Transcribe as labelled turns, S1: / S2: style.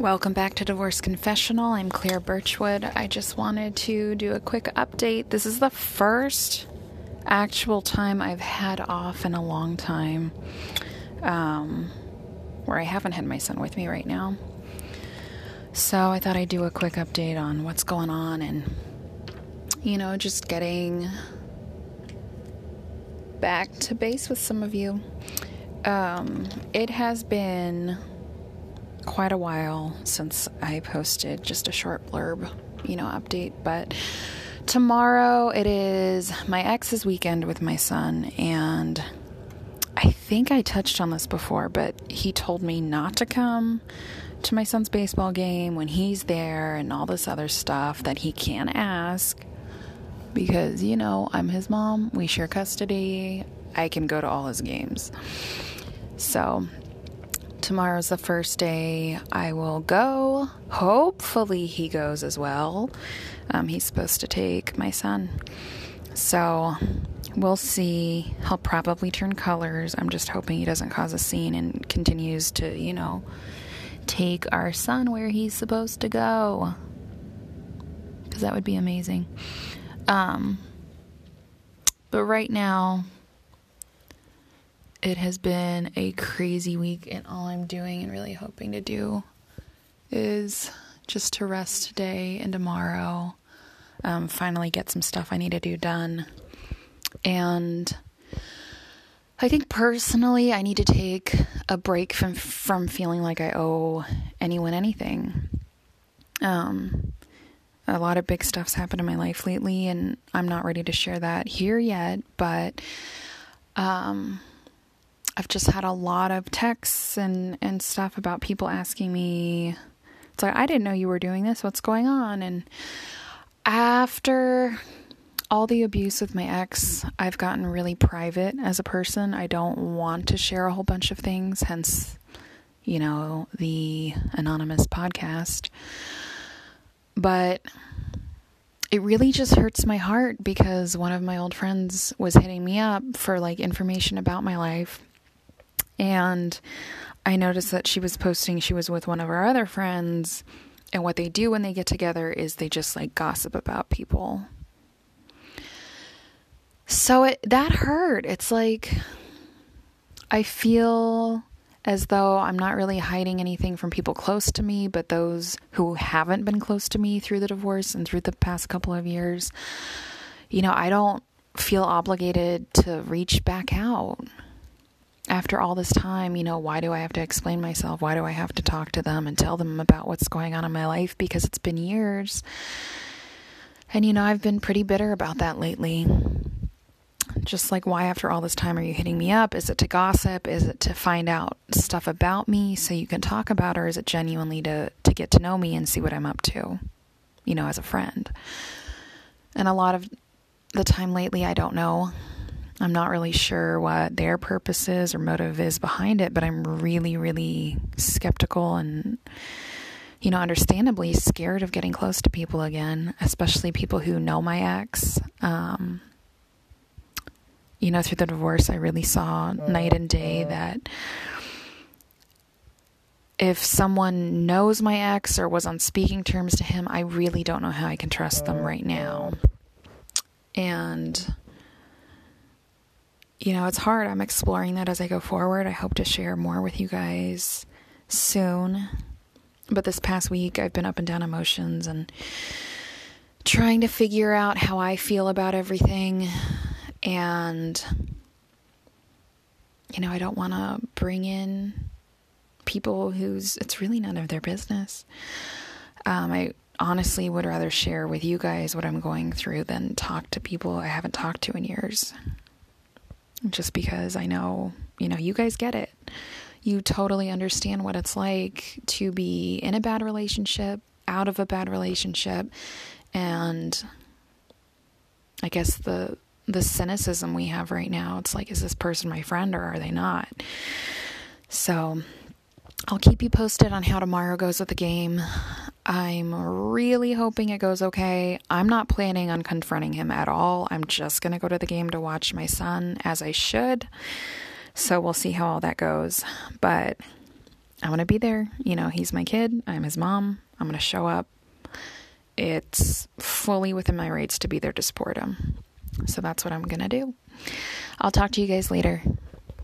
S1: Welcome back to Divorce Confessional. I'm Claire Birchwood. I just wanted to do a quick update. This is the first actual time I've had off in a long time um, where I haven't had my son with me right now. So I thought I'd do a quick update on what's going on and, you know, just getting back to base with some of you. Um, it has been quite a while since I posted just a short blurb, you know, update. But tomorrow it is my ex's weekend with my son, and I think I touched on this before, but he told me not to come to my son's baseball game when he's there and all this other stuff that he can ask because, you know, I'm his mom, we share custody, I can go to all his games. So tomorrow's the first day I will go. Hopefully, he goes as well. Um, he's supposed to take my son. So we'll see. He'll probably turn colors. I'm just hoping he doesn't cause a scene and continues to, you know, take our son where he's supposed to go. Because that would be amazing. Um, but right now, it has been a crazy week, and all I'm doing and really hoping to do is just to rest today and tomorrow. Um, finally, get some stuff I need to do done. And I think personally, I need to take a break from from feeling like I owe anyone anything. Um, a lot of big stuff's happened in my life lately, and I'm not ready to share that here yet. But um, I've just had a lot of texts and, and stuff about people asking me, it's like, I didn't know you were doing this. What's going on? And after all the abuse with my ex, I've gotten really private as a person. I don't want to share a whole bunch of things, hence, you know, the anonymous podcast. But it really just hurts my heart because one of my old friends was hitting me up for like information about my life and I noticed that she was posting she was with one of our other friends. And what they do when they get together is they just like gossip about people. So it that hurt. It's like I feel as though I'm not really hiding anything from people close to me, but those who haven't been close to me through the divorce and through the past couple of years, you know, I don't feel obligated to reach back out after all this time, you know, why do I have to explain myself? Why do I have to talk to them and tell them about what's going on in my life? Because it's been years. And, you know, I've been pretty bitter about that lately. Just like, why after all this time are you hitting me up? Is it to gossip? Is it to find out stuff about me so you can talk about, or is it genuinely to, to get to know me and see what I'm up to, you know, as a friend? And a lot of the time lately, I don't know. I'm not really sure what their purpose is or motive is behind it, but I'm really, really skeptical and, you know, understandably scared of getting close to people again, especially people who know my ex. Um, you know, through the divorce, I really saw night and day that if someone knows my ex or was on speaking terms to him, I really don't know how I can trust them right now. And you know, it's hard. I'm exploring that as I go forward. I hope to share more with you guys soon. But this past week, I've been up and down emotions and trying to figure out how I feel about everything. And, you know, I don't want to bring in people whose it's really none of their business. Um, I honestly would rather share with you guys what I'm going through than talk to people I haven't talked to in years just because I know, you know, you guys get it. You totally understand what it's like to be in a bad relationship, out of a bad relationship, and I guess the the cynicism we have right now, it's like is this person my friend or are they not? So, I'll keep you posted on how tomorrow goes with the game. I'm really hoping it goes okay. I'm not planning on confronting him at all. I'm just going to go to the game to watch my son as I should. So we'll see how all that goes. But I'm going to be there. You know, he's my kid. I'm his mom. I'm going to show up. It's fully within my rights to be there to support him. So that's what I'm going to do. I'll talk to you guys later.